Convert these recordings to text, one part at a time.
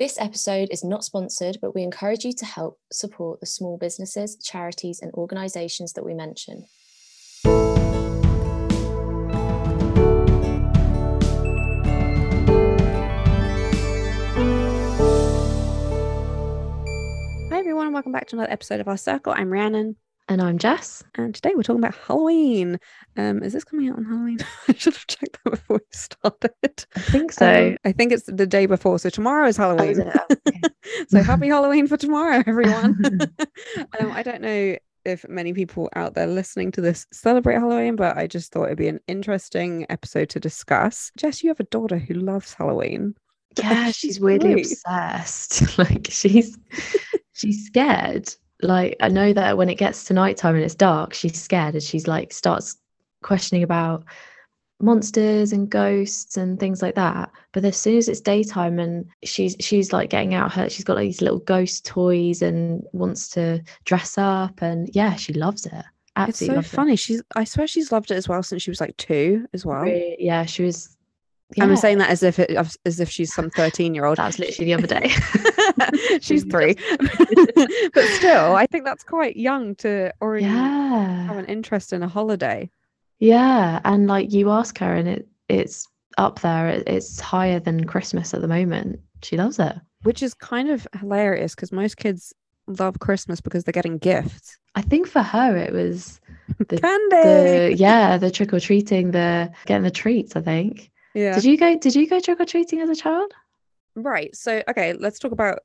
This episode is not sponsored, but we encourage you to help support the small businesses, charities, and organisations that we mention. Hi everyone, and welcome back to another episode of our circle. I'm Rhiannon, And I'm Jess. and today we're talking about Halloween. Um, is this coming out on Halloween? I should have checked that before we started. I think so. Um, I think it's the day before, so tomorrow is Oh, is Halloween. Oh, okay. so happy Halloween for tomorrow, everyone. um, I don't know if many people out there listening to this celebrate Halloween, but I just thought it'd be an interesting episode to discuss. Jess, you have a daughter who loves Halloween. yeah, She's she's weirdly obsessed. like she's she's scared. Like I know that when it gets to nighttime and it's dark, she's scared and she's like starts questioning about monsters and ghosts and things like that. But as soon as it's daytime and she's she's like getting out her she's got like these little ghost toys and wants to dress up and yeah, she loves it. It's Absolutely so loves it. funny. She's I swear she's loved it as well since she was like two as well. Yeah, she was I'm saying that as if it as if she's some 13 year old. that was literally the other day. she's three. but still, I think that's quite young to already have an interest in a holiday. Yeah. And like you ask her and it it's up there. It, it's higher than Christmas at the moment. She loves it. Which is kind of hilarious because most kids love Christmas because they're getting gifts. I think for her it was the, Candy. the yeah, the trick or treating, the getting the treats, I think. Yeah. Did you go did you go trick or treating as a child? Right. So, okay, let's talk about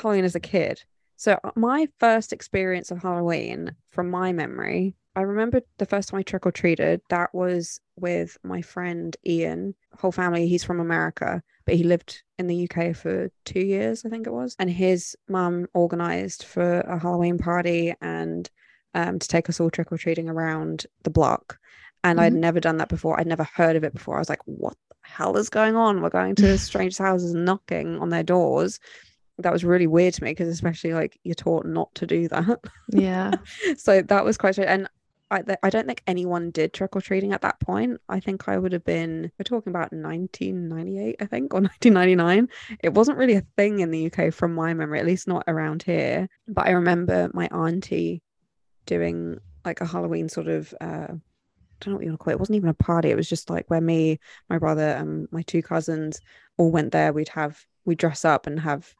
Halloween as a kid. So, uh, my first experience of Halloween, from my memory, I remember the first time I trick or treated. That was with my friend Ian. Whole family. He's from America, but he lived in the UK for two years, I think it was. And his mum organized for a Halloween party and um, to take us all trick or treating around the block. And I'd Mhm. never done that before. I'd never heard of it before. I was like, what hell is going on? We're going to strangers' houses and knocking on their doors. That was really weird to me because, especially, like, you're taught not to do that. Yeah. so that was quite strange. And I, th- I don't think anyone did trick or treating at that point. I think I would have been, we're talking about 1998, I think, or 1999. It wasn't really a thing in the UK from my memory, at least not around here. But I remember my auntie doing like a Halloween sort of, uh, don't know what you want to call it. It wasn't even a party. It was just like where me, my brother, and my two cousins all went there. We'd have, we'd dress up and have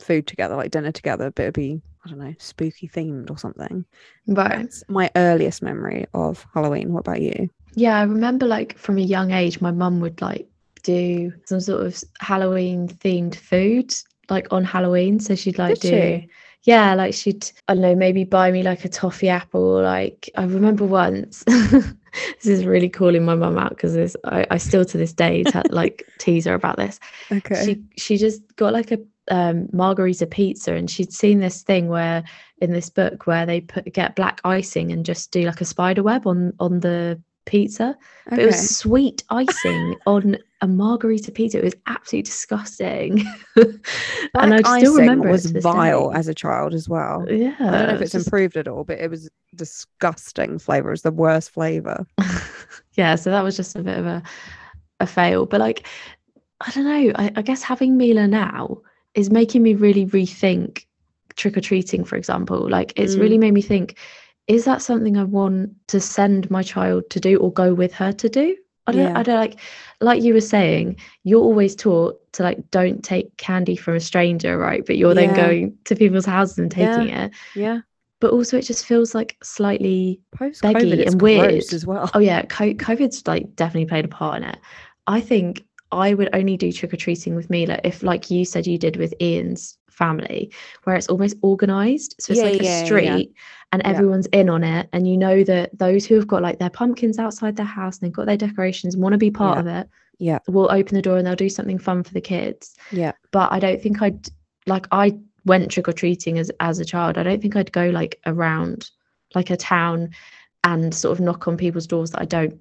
food together, like dinner together, but it'd be, I don't know, spooky themed or something. Right. That's my earliest memory of Halloween. What about you? Yeah, I remember like from a young age, my mum would like do some sort of Halloween themed food like on Halloween. So she'd like Did do, she? Yeah, like she'd, I don't know, maybe buy me like a toffee apple. Like I remember once, this is really calling my mum out because I, I still to this day te- like tease her about this. Okay. She she just got like a um, margarita pizza and she'd seen this thing where in this book where they put get black icing and just do like a spider web on on the pizza but it was sweet icing on a margarita pizza. It was absolutely disgusting. and I still remember it was vile day. as a child as well. Yeah. I don't know if it's just- improved at all, but it was disgusting flavor. It was the worst flavor. yeah, so that was just a bit of a a fail. But like, I don't know. I, I guess having Mila now is making me really rethink trick or treating, for example. Like, it's Mm. really made me think: is that something I want to send my child to do, or go with her to do? I don't. Yeah. I don't like. Like you were saying, you're always taught to like don't take candy from a stranger, right? But you're then going to people's houses and taking it. Yeah. But also, it just feels like slightly Post Beggy COVID, and weird. as well. Oh yeah, COVID's like definitely played a part in it. I think I would only do trick or treating with Mila if, like you said, you did with Ian's family, where it's almost organized. So it's Yeah, like yeah, a yeah. street, and Yeah. everyone's in on it, and you know that those who have got like their pumpkins outside their house and they've got their decorations want to be part of it, Yeah. will open the door and they'll do something fun for the kids. Yeah. But I don't think I'd like I went trick or treating as as a child. I don't think I'd go like around like a town and sort of knock on people's doors that I don't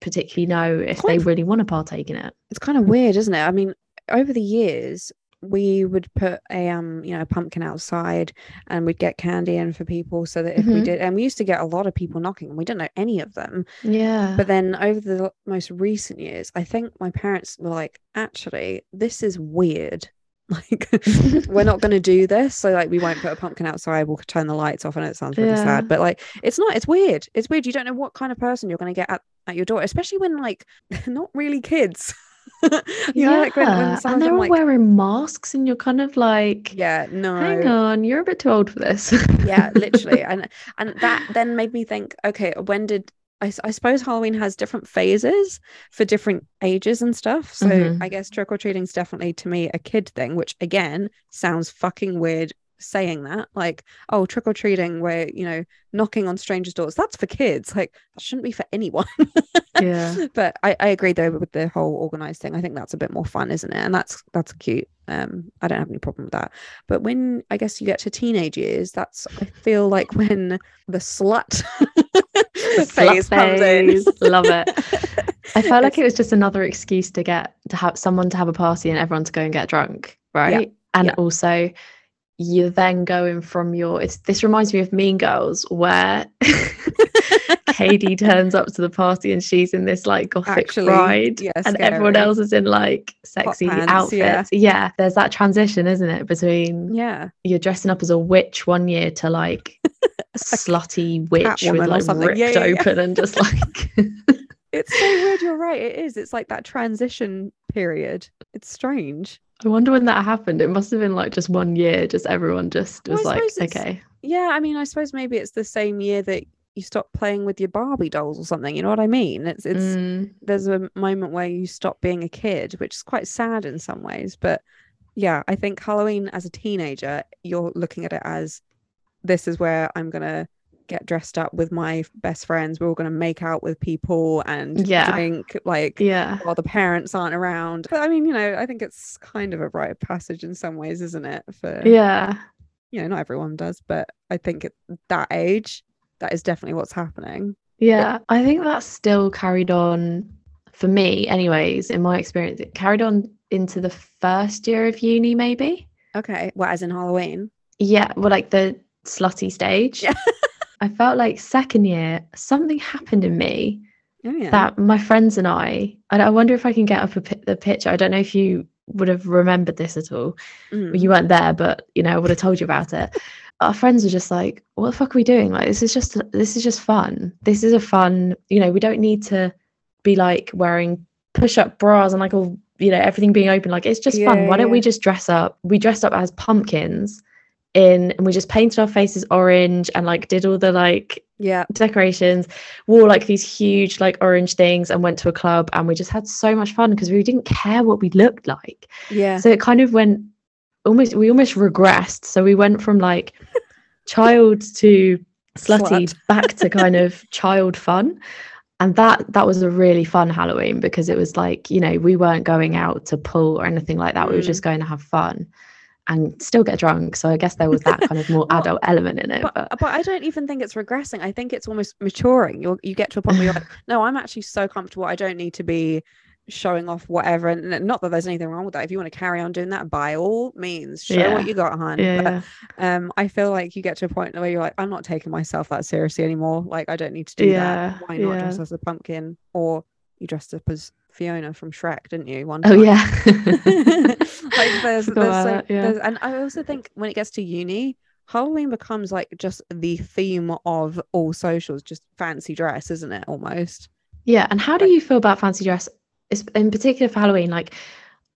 particularly know if they really want to partake in it. It's kind of weird, isn't it? I mean, over the years, we would put a um, you know, pumpkin outside and we'd get candy in for people so that if we Mhm. did and we used to get a lot of people knocking and we didn't know any of them. Yeah. But then over the most recent years, I think my parents were like, actually, this is weird. Like we're not going to do this. So like we won't put a pumpkin outside. We'll turn the lights off. And it sounds really Yeah. sad, but like it's not. It's weird. It's weird. You don't know what kind of person you're going to get at, at your door, especially when like they're not really kids. You know, like when, when and they're all like wearing masks, and you're kind of like, yeah, no, hang on, you're a bit too old for this. yeah literally and and that then made me think okay when did I, I suppose halloween has different phases for different ages and stuff so Mhm. i guess trick-or-treating is definitely to me a kid thing which again sounds fucking weird saying that like oh trick-or-treating where you know knocking on strangers doors that's for kids like that shouldn't be for anyone Yeah. but I, I agree though with the whole organized thing i think that's a bit more fun isn't it and that's that's cute um i don't have any problem with that but when i guess you get to teenage years that's i feel like when the slut The phase slut comes in. Love it. I felt like it was just another excuse to get to have someone to have a party and everyone to go and get drunk, right? And yeah. also you're then going from your it's this reminds me of Mean Girls where Cady turns up to the party and she's in this like gothic Actually, bride yeah, and everyone else is in like sexy pants, outfits. Yeah. there's that transition, isn't it, between yeah you're dressing up as a witch one year to like slutty witch with like ripped Yeah, yeah, yeah. open and just like it's so weird you're right it is it's like that transition period it's strange I wonder when that happened. It must have been like just one year, just everyone just was I like, okay. yeah i mean i suppose maybe it's the same year that you stop playing with your barbie dolls or something you know what i mean it's it's Mm, there's a moment where you stop being a kid, which is quite sad in some ways. But yeah, I think Halloween as a teenager, you're looking at it as this is where I'm gonna get dressed up with my best friends. We're all gonna make out with people and Yeah. drink like yeah. while the parents aren't around. But I mean, you know, I think it's kind of a rite of passage in some ways, isn't it? For Yeah. you know, not everyone does, but I think at that age, that is definitely what's happening. Yeah. I think that's still carried on for me, anyways, in my experience. It carried on into the first year of uni, maybe. Okay, well, as in Halloween. Yeah. Well, like the slutty stage. Yeah. I felt like second year, something happened in me Oh yeah. that my friends and I, and I wonder if I can get up a, the picture. I don't know if you would have remembered this at all. Mm. You weren't there, but you know, I would have told you about it. Our friends were just like, "What the fuck are we doing? Like, this is just this is just fun. This is a fun. You know, we don't need to be like wearing push-up bras and like all you know everything being open. Like, it's just fun. Yeah, Why don't we just dress up? We dressed up as pumpkins." In and we just painted our faces orange and like did all the like yeah. decorations, wore like these huge like orange things and went to a club and we just had so much fun because we didn't care what we looked like. Yeah. So it kind of went almost we almost regressed. So we went from like child to slutty Slut. back to kind of child fun. And that that was a really fun Halloween because it was like, you know, we weren't going out to pull or anything like that. We were Mm. just going to have fun and still get drunk. So I guess there was that kind of more Well, adult element in it. but, But, but I don't even think it's regressing. I think it's almost maturing. You you get to a point where you're like, no, I'm actually so comfortable. I don't need to be showing off whatever. And not that there's anything wrong with that. If you want to carry on doing that, by all means, show Yeah. what you got, hon. yeah, But, yeah. um, I feel like you get to a point where you're like, I'm not taking myself that seriously anymore. Like I don't need to do Yeah, that. Why not dress as a pumpkin? Or you dressed up as Fiona from Shrek, didn't you? One Oh time? yeah. like there's, there's, so, that, yeah. there's and I also think when it gets to uni, Halloween becomes like just the theme of all socials, just fancy dress, isn't it? Almost. Yeah, and how do you feel about fancy dress, es- in particular for Halloween? Like,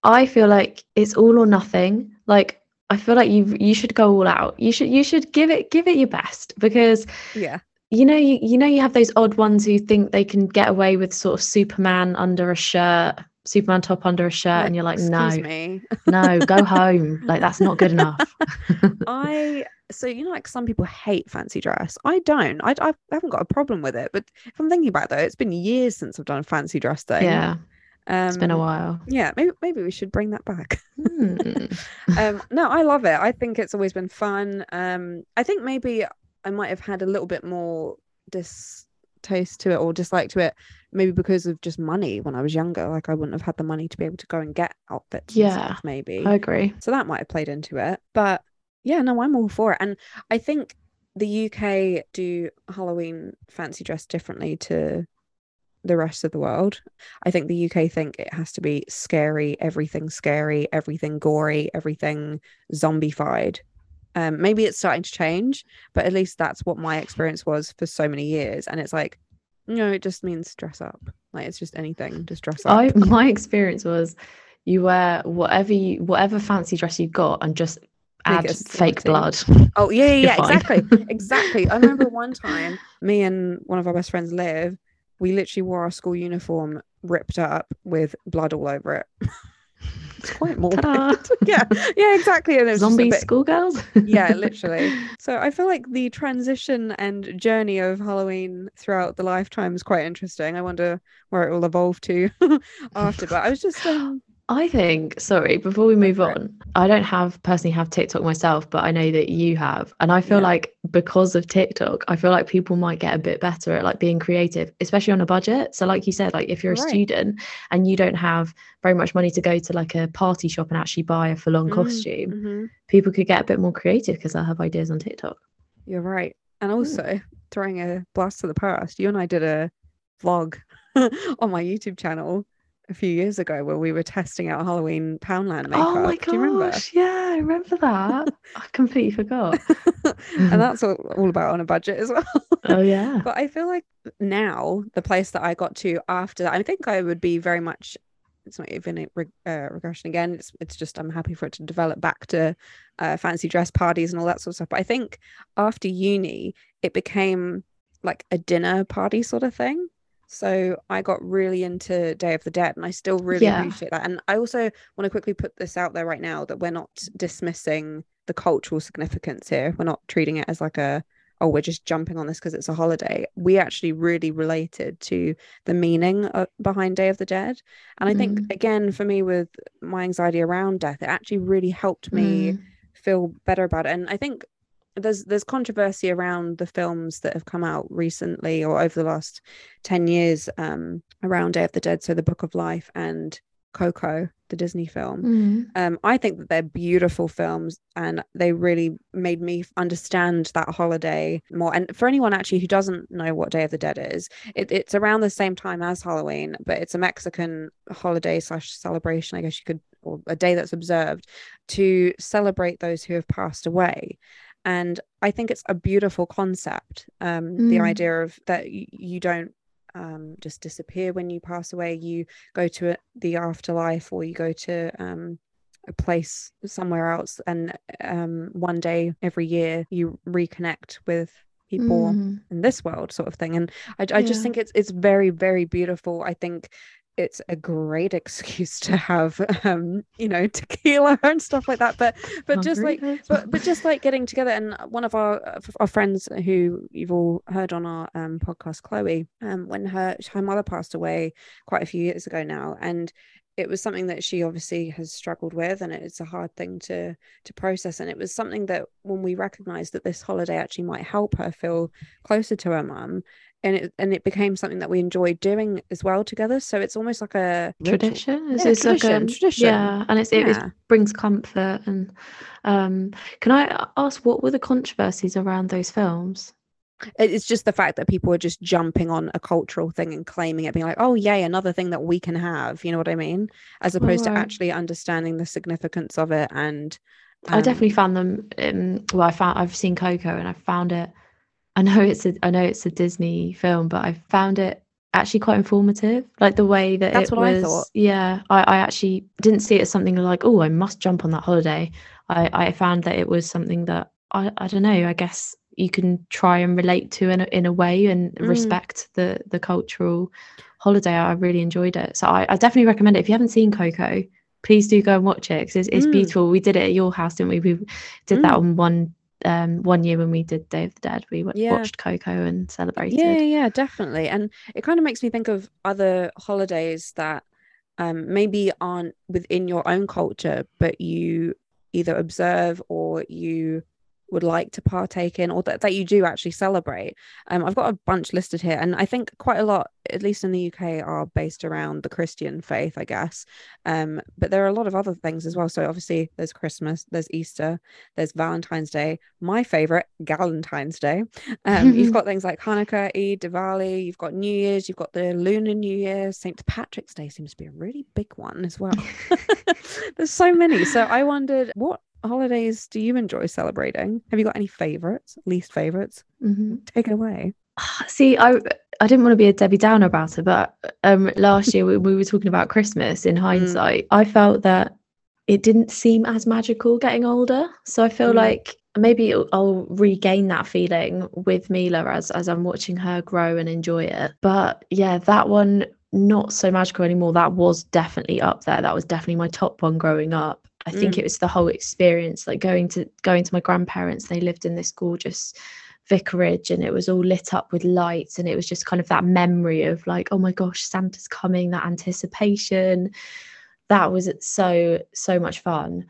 I feel like it's all or nothing. Like, I feel like you you should go all out. You should you should give it give it your best because Yeah. You know you you know you have those odd ones who think they can get away with sort of Superman under a shirt, Superman top under a shirt, and you're like, no, me. no, go home. Like that's not good enough. I so you know, like some people hate fancy dress. I don't. I, I haven't got a problem with it. But if I'm thinking about it, though, it's been years since I've done a fancy dress thing. yeah, um, it's been a while. Yeah, maybe maybe we should bring that back. Hmm. um no i love it i think it's always been fun um i think maybe i might have had a little bit more distaste to it or dislike to it maybe because of just money when i was younger like i wouldn't have had the money to be able to go and get outfits and Yeah, stuff, maybe I agree. so that might have played into it but yeah no i'm all for it and i think the uk do halloween fancy dress differently to the rest of the world. I think the UK think it has to be scary, everything scary, everything gory, everything zombified. Um, maybe it's starting to change, but at least that's what my experience was for so many years. And it's like, no, it just means dress up. Like it's just anything, just dress up. I my experience was you wear whatever you whatever fancy dress you got and just add fake blood. Oh yeah, yeah, yeah exactly, exactly. I remember one time, me and one of our best friends, Liv, we literally wore our school uniform ripped up with blood all over it. it's quite morbid. Yeah, yeah, exactly. And it was Zombie bit- schoolgirls. yeah, literally. So I feel like the transition and journey of Halloween throughout the lifetime is quite interesting. I wonder where it will evolve to after. But I was just um, I think, sorry, before we move on, I don't have personally have TikTok myself, but I know that you have. And I feel Yeah. like because of TikTok, I feel like people might get a bit better at like being creative, especially on a budget. So like you said, like if you're a student and you don't have very much money to go to like a party shop and actually buy a full-on Mm, costume, mhm. people could get a bit more creative because they'll have ideas on TikTok. You're right. And also, throwing a blast to the past, you and I did a vlog on my YouTube channel a few years ago where we were testing out Halloween Poundland makeup. Oh my Do you remember? gosh, yeah, I remember that. I completely forgot. and that's all, all about on a budget as well. Oh yeah. but I feel like now the place that I got to after that, I think I would be very much. It's not even a reg- uh, regression again. It's it's just I'm happy for it to develop back to uh, fancy dress parties and all that sort of stuff. But I think after uni, it became like a dinner party sort of thing. So I got really into Day of the Dead, and I still really Yeah. appreciate that. And I also want to quickly put this out there right now that we're not dismissing the cultural significance here. We're not treating it as like a oh we're just jumping on this because it's a holiday we actually really related to the meaning uh, behind day of the dead and i think Mm. again for me with my anxiety around death it actually really helped me Mm. feel better about it and i think there's there's controversy around the films that have come out recently or over the last 10 years um around day of the dead so the book of life and coco the disney film Mm. um, I think that they're beautiful films and they really made me understand that holiday more. And for anyone actually who doesn't know what Day of the Dead is, it, it's around the same time as Halloween, but it's a Mexican holiday slash celebration, I guess you could, or a day that's observed to celebrate those who have passed away. And I think it's a beautiful concept. Um, the Mm. idea of that you don't um, just disappear when you pass away, you go to a, the afterlife or you go to um, a place somewhere else and um one day every year you reconnect with people Mm. in this world sort of thing and I, I just Yeah. think it's it's very very beautiful I think it's a great excuse to have um you know tequila and stuff like that but but just like but but just like getting together and one of our uh, our friends who you've all heard on our um podcast Chloe um when her her mother passed away quite a few years ago now and it was something that she obviously has struggled with and it's a hard thing to to process. And it was something that when we recognized that this holiday actually might help her feel closer to her mum and it and it became something that we enjoyed doing as well together. So it's almost like a tradition? Yeah, it's like tradition, a tradition. yeah and it's, it, it brings comfort and um can i ask what were the controversies around those films it's just the fact that people are just jumping on a cultural thing and claiming it being like oh yay another thing that we can have you know what i mean? As opposed to actually understanding the significance of it and i um, definitely found them um, well i found i've seen coco and i found it i know it's a i know it's a disney film but i found it actually quite informative like the way that That's it what I thought. yeah I, I actually didn't see it as something like oh i must jump on that holiday. I i found that it was something that i i don't know i guess you can try and relate to in a, in a way and Mm. respect the the cultural holiday i really enjoyed it so I, I definitely recommend it if you haven't seen coco please do go and watch it because it's, it's Mm. beautiful we did it at your house didn't we we did that Mm. on one um one year when we did day of the dead we Yeah. watched coco and celebrated yeah yeah definitely and it kind of makes me think of other holidays that um maybe aren't within your own culture but you either observe or you would like to partake in or that, that you do actually celebrate. Um, I've got a bunch listed here, and I think quite a lot, at least in the UK, are based around the Christian faith, I guess. Um, but there are a lot of other things as well. So obviously, there's Christmas, there's Easter, there's Valentine's Day. My favorite, Galentine's Day. Um, you've got things like Hanukkah, Eid, Diwali. You've got New Year's. You've got the Lunar New Year. St. Patrick's Day seems to be a really big one as well. there's so many. So I wondered what holidays do you enjoy celebrating? Have you got any favorites, least favorites? Mm-hmm. Take it away. See, I I didn't want to be a Debbie Downer about it, but um, last year we, we were talking about Christmas. In hindsight, mm. I felt that it didn't seem as magical getting older. So I feel mm. like maybe I'll regain that feeling with Mila as as I'm watching her grow and enjoy it. But yeah, that one not so magical anymore. That was definitely up there. That was definitely my top one growing up. I think mm. it was the whole experience, like going to going to my grandparents. They lived in this gorgeous vicarage and it was all lit up with lights and it was just kind of that memory of like oh my gosh santa's coming that anticipation that was so so much fun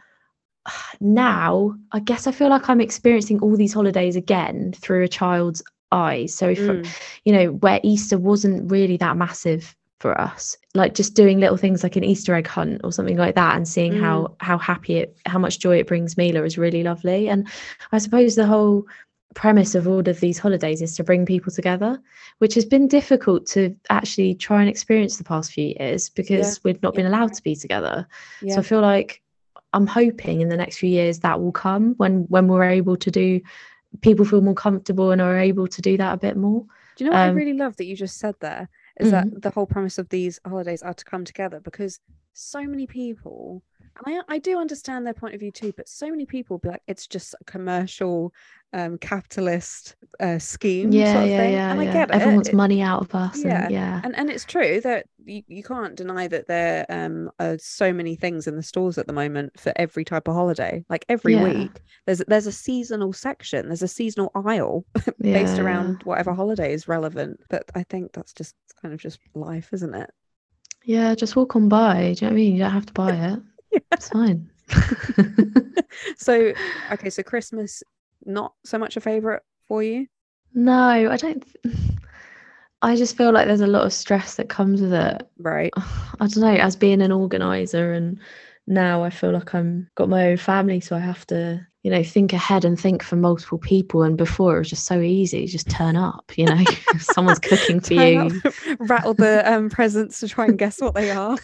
now i guess i feel like i'm experiencing all these holidays again through a child's eyes so if mm. you know where easter wasn't really that massive for us like just doing little things like an easter egg hunt or something like that and seeing mm. how how happy it how much joy it brings mila is really lovely and i suppose the whole premise of all of these holidays is to bring people together which has been difficult to actually try and experience the past few years because yeah. we've not been allowed to be together yeah. so i feel like i'm hoping in the next few years that will come when when we're able to do people feel more comfortable and are able to do that a bit more do you know what um, i really love that you just said there is mm-hmm. that the whole premise of these holidays are to come together because so many people I, I do understand their point of view too but so many people be like it's just a commercial um capitalist uh, scheme yeah sort of yeah thing. yeah, and yeah. I get everyone it. wants money out of us yeah and, yeah and and it's true that you, you can't deny that there um are so many things in the stores at the moment for every type of holiday like every Yeah. week there's there's a seasonal section there's a seasonal aisle based around whatever holiday is relevant but I think that's just kind of just life isn't it yeah just walk on by do you know what I mean you don't have to buy it Yeah. it's fine so okay so Christmas not so much a favorite for you no I don't I just feel like there's a lot of stress that comes with it right I don't know, as being an organizer and now I feel like I'm got my own family, so I have to, you know, think ahead and think for multiple people. And before it was just so easy, just turn up, you know, someone's cooking for you. up, rattle the um presents to try and guess what they are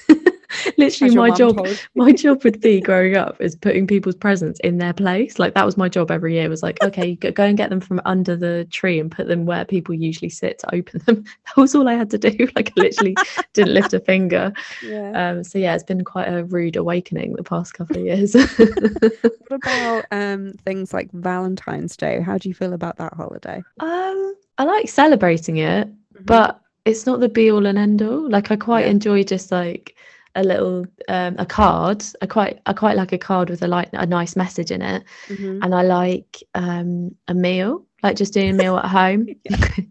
Literally, my job, my job would be growing up is putting people's presents in their place. Like that was my job every year. Was like, okay, go, and get them from under the tree and put them where people usually sit to open them. That was all I had to do. Like, I literally didn't lift a finger. yeah Um, so yeah, it's been quite a rude awakening the past couple of years. what about um things like Valentine's Day how do you feel about that holiday um, I like celebrating it, Mhm. but it's not the be all and end all. Like I quite Yeah. enjoy just like a little um a card. I quite I quite like a card with a like a nice message in it. Mhm. And I like um a meal, like just doing a meal at home.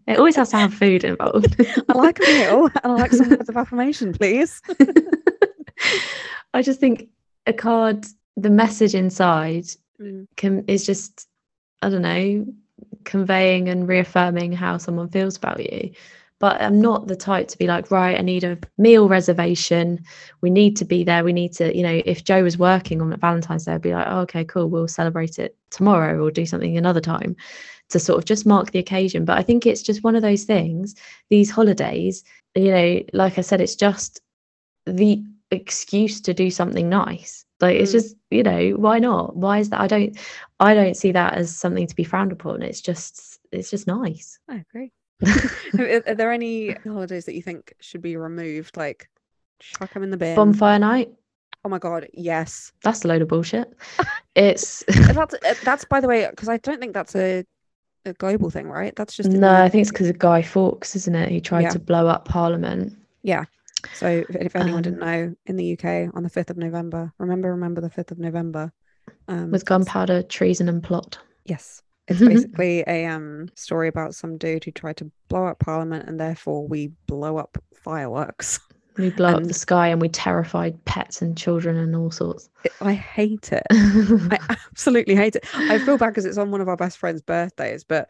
it always has to have food involved. I like a meal and I like some words of affirmation please I just think a card, the message inside Mm. can is just I don't know, conveying and reaffirming how someone feels about you. But I'm not the type to be like, right, I need a meal reservation. We need to be there. We need to, you know, if Joe was working on Valentine's Day, I'd be like, oh, okay, cool, we'll celebrate it tomorrow or do something another time to sort of just mark the occasion. But I think it's just one of those things, these holidays, you know, like I said, it's just the excuse to do something nice like it's Mm. just you know why not why is that i don't i don't see that as something to be frowned upon it's just it's just nice I agree are, are there any holidays that you think should be removed? Like chuck them in the bin. Bonfire night. Oh my god yes. That's a load of bullshit. It's that's uh, that's by the way because I don't think that's a a global thing right? That's just no i think it's because of guy fawkes isn't it? He tried Yeah. to blow up parliament. Yeah. So if, if anyone didn't Um, know, in the UK on the 5th of November, remember, remember the 5th of November. Um, with gunpowder treason and plot. Yes. It's basically a um story about some dude who tried to blow up Parliament and therefore we blow up fireworks. We blow up the sky and we terrified pets and children and all sorts. It- I hate it. I absolutely hate it. I feel bad because it's on one of our best friends' birthdays, but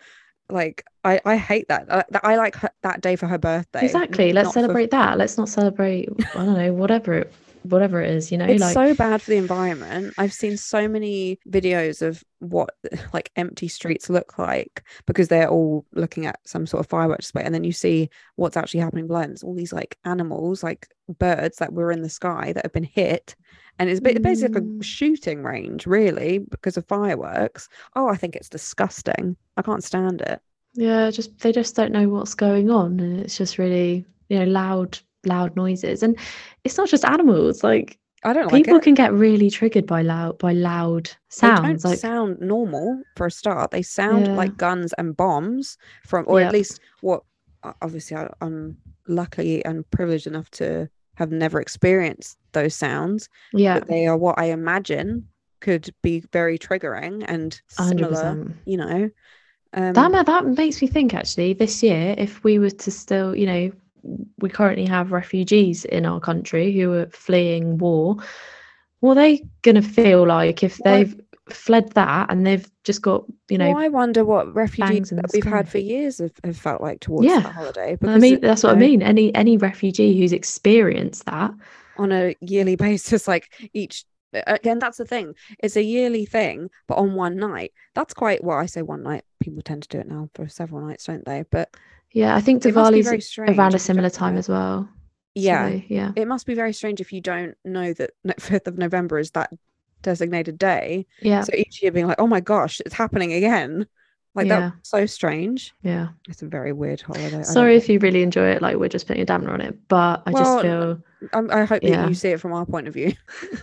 like I, I hate that. I, I like her, that day for her birthday. exactly. Let's not for- celebrate that. Let's not celebrate. I don't know. Whatever it, whatever it is. You know, it's like so bad for the environment. I've seen so many videos of what like empty streets look like because they're all looking at some sort of fireworks display, and then you see what's actually happening below. It's all these like animals, like birds that were in the sky that have been hit. And it's ba- basically Mm. a shooting range, really, because of fireworks. Oh, I think it's disgusting. I can't stand it. yeah, just they just don't know what's going on, and it's just really you know loud, loud noises. And it's not just animals. Like I don't like people it. can get really triggered by loud, by loud They don't sounds. Like sound normal for a start. They sound Yeah. like guns and bombs from, or Yep. at least what. Obviously, I, I'm lucky and privileged enough to have never experienced those sounds. yeah, But they are what I imagine could be very triggering and similar. percent. You know, um, That that makes me think actually this year, if we were to still, you know, we currently have refugees in our country who are fleeing war. What are they gonna feel like if they've fled that and they've just got, you know, well, I wonder what refugees that we've had for years have, have felt like towards Yeah. the holiday. I mean that's what I mean. Any any refugee who's experienced that, on a yearly basis like each again that's the thing it's a yearly thing but on one night that's quite well i say one night people tend to do it now for several nights don't they but yeah, I think Diwali's around a similar time as well. Yeah they- yeah. it must be very strange if you don't know that 5th of november is that designated day Yeah. so each year being like oh my gosh it's happening again like Yeah. that's so strange Yeah. it's a very weird holiday Sorry if you really enjoy it, like we're just putting a damper on it. But I Well, just feel I'm, I hope that you see it from our point of view.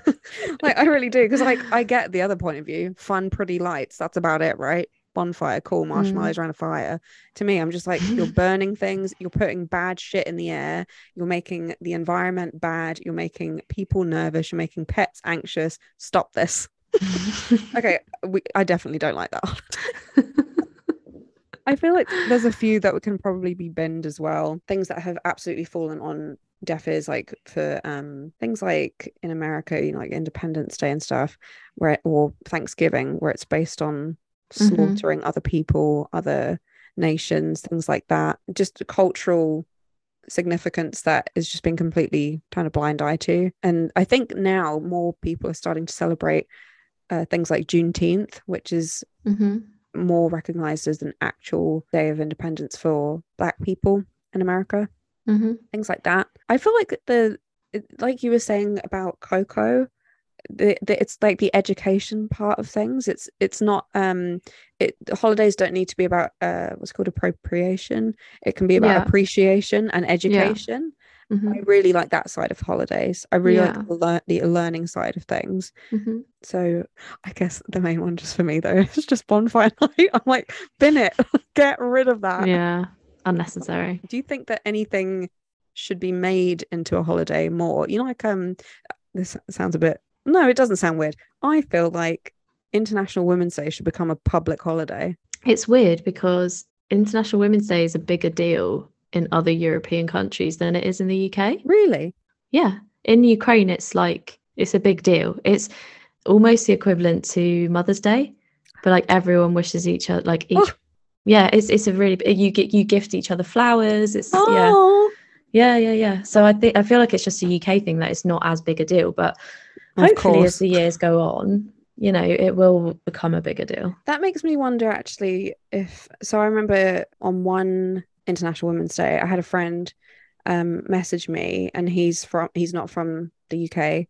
like I really do, because like I get the other point of view. Fun, pretty lights. That's about it, right? Bonfire, cool, marshmallows around a fire. To me, I'm just like you're burning things. You're putting bad shit in the air. You're making the environment bad. You're making people nervous. You're making pets anxious. Stop this. Okay, we, I definitely don't like that. I feel like there's a few that can probably be binned as well. Things that have absolutely fallen on deaf ears, like for um things like in America, you know, like Independence Day and stuff, where or Thanksgiving, where it's based on Mhm. slaughtering other people, other nations, things like that. Just cultural significance that has just been completely turned a blind eye to. And I think now more people are starting to celebrate uh, things like Juneteenth, which is hmm more recognized as an actual day of independence for black people in America, hmm things like that. I feel like the like you were saying about Coco, the, the it's like the education part of things. It's it's not um it the holidays don't need to be about uh what's called appropriation. It can be about Yeah. appreciation and education. hmm I really like that side of holidays. I really Yeah. like the, lear- the learning side of things. hmm So I guess the main one just for me though is just bonfire night. I'm like, bin it, get rid of that. Yeah. Unnecessary. Do you think that anything should be made into a holiday more? You know, like um, this sounds a bit. No, it doesn't sound weird. I feel like International Women's Day should become a public holiday. It's weird because International Women's Day is a bigger deal in other European countries than it is in the UK. Really? Yeah. In Ukraine, it's like, it's a big deal. It's almost the equivalent to Mother's Day, but like everyone wishes each other, like each. Oh. Yeah, it's it's a really you get you gift each other flowers. It's yeah, Oh, yeah, yeah, yeah. So I think I feel like it's just a UK thing that it's not as big a deal, but of hopefully course. as the years go on, you know, it will become a bigger deal. That makes me wonder actually if so I remember on one International Women's Day I had a friend um message me and he's from he's not from the UK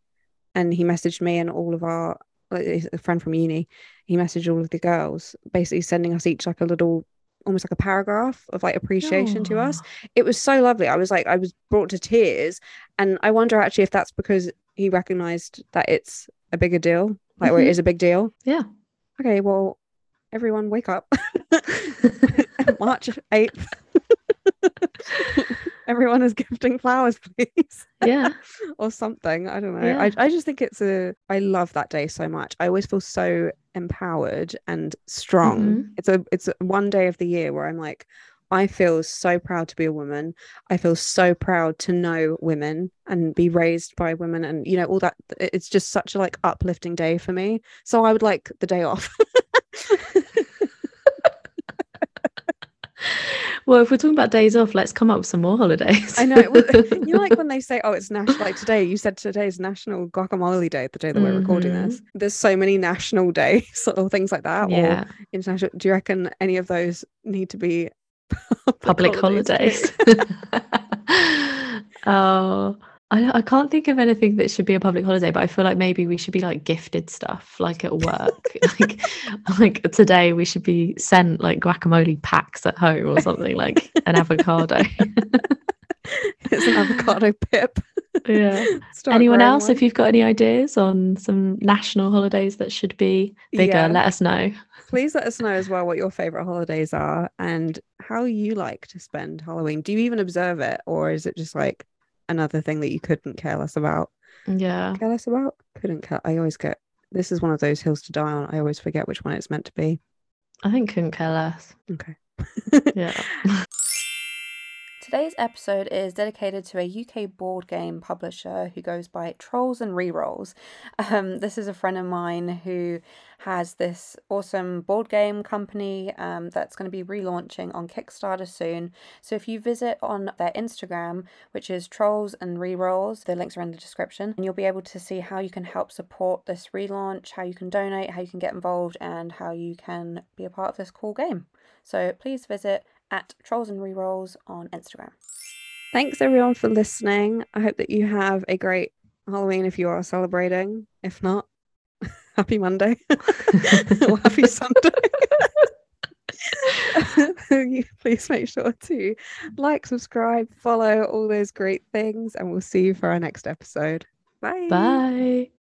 and he messaged me and all of our like a friend from uni he messaged all of the girls basically sending us each like a little almost like a paragraph of like appreciation to us it was so lovely I was like I was brought to tears and I wonder actually if that's because he recognized that it's a bigger deal like where it is a big deal Yeah. okay well everyone wake up march 8th everyone is gifting flowers please yeah. or something i don't know Yeah. I, I just think it's a i love that day so much i always feel so empowered and strong Mhm. it's a it's a one day of the year where i'm like I feel so proud to be a woman. I feel so proud to know women and be raised by women and you know all that it's just such a like uplifting day for me. So I would like the day off. well, if we're talking about days off, let's come up with some more holidays. I know. you know, like when they say, "Oh, it's national." Like today, you said today is National Guacamole Day. The day that we're recording this, Mhm. there's so many national days or things like that, yeah, or international. Do you reckon any of those need to be public holidays? holidays. oh, I, I can't think of anything that should be a public holiday, but I feel like maybe we should be like gifted stuff, like at work. like, like today, we should be sent like guacamole packs at home or something, like an avocado. it's an avocado pip. yeah. Start Anyone else? one. If you've got any ideas on some national holidays that should be bigger, Yeah. let us know. Please let us know as well what your favorite holidays are and how you like to spend Halloween. Do you even observe it, or is it just like another thing that you couldn't care less about? Yeah. Care less about? Couldn't care. I always get. This is one of those hills to die on. I always forget which one it's meant to be. I think couldn't care less. Okay. Yeah. Today's episode is dedicated to a UK board game publisher who goes by Trolls and Rerolls. Um, this is a friend of mine who has this awesome board game company um, that's going to be relaunching on Kickstarter soon. So if you visit on their Instagram, which is Trolls and Rerolls, the links are in the description, and you'll be able to see how you can help support this relaunch, how you can donate, how you can get involved, and how you can be a part of this cool game. So please visit at Trolls and Rerolls on Instagram. Thanks everyone for listening. I hope that you have a great Halloween if you are celebrating. If not, happy Monday or happy Sunday. Please make sure to like, subscribe, follow all those great things, and we'll see you for our next episode. Bye. Bye.